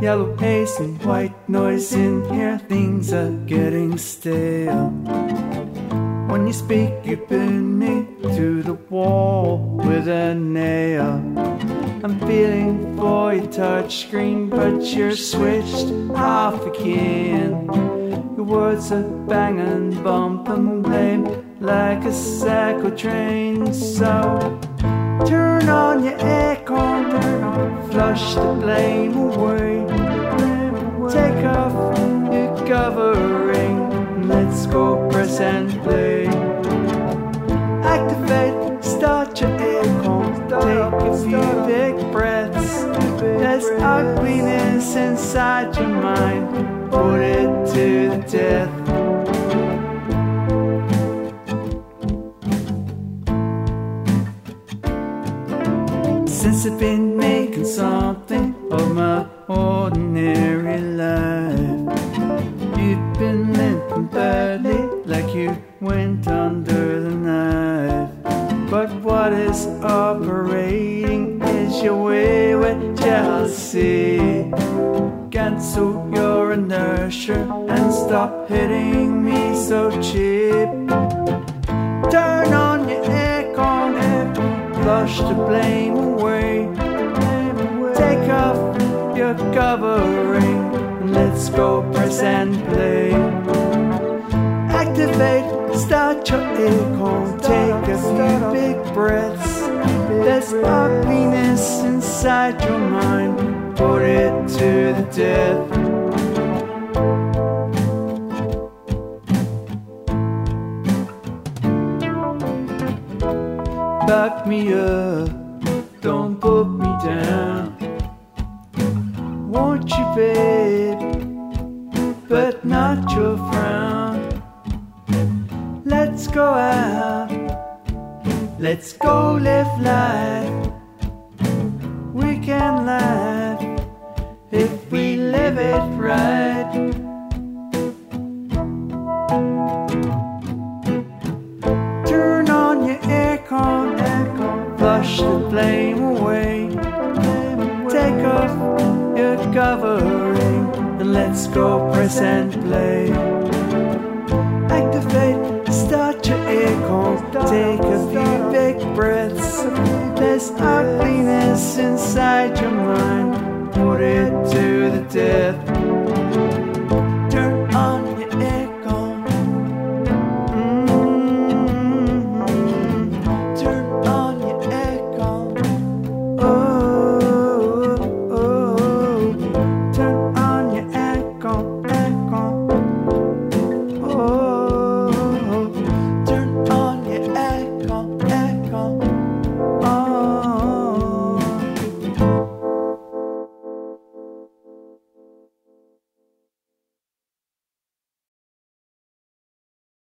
Yellow haze and white noise in here, things are getting stale. When you speak, you pin me to the wall with a nail. I'm feeling for your touchscreen, but you're switched off again. Your words are banging, bumping, blame like a psycho train. So turn on your aircon, flush the blame away. Take off your covering, let's go press and play. Activate, start your aircon, take a few big breaths. There's ugliness inside your mind, put it to the death. Since I've been making something of my ordinary life, you've been limping badly like you went under the knife. But what is operating is your way wayward jealousy. Cancel your inertia and stop hitting me so cheap. Turn on your aircon, flush the blame away. Take off your covering, and let's go press and play. Activate, start your aircon, take a few big breaths. There's ugliness inside your mind, Back me up, don't put me down. Want you, babe, but not your frown. Let's go out, let's go live life. We can laugh if we live it right. Flame away. Take off your covering and let's go press and play. Activate, start your aircon, take a few big breaths. There's ugliness inside your mind,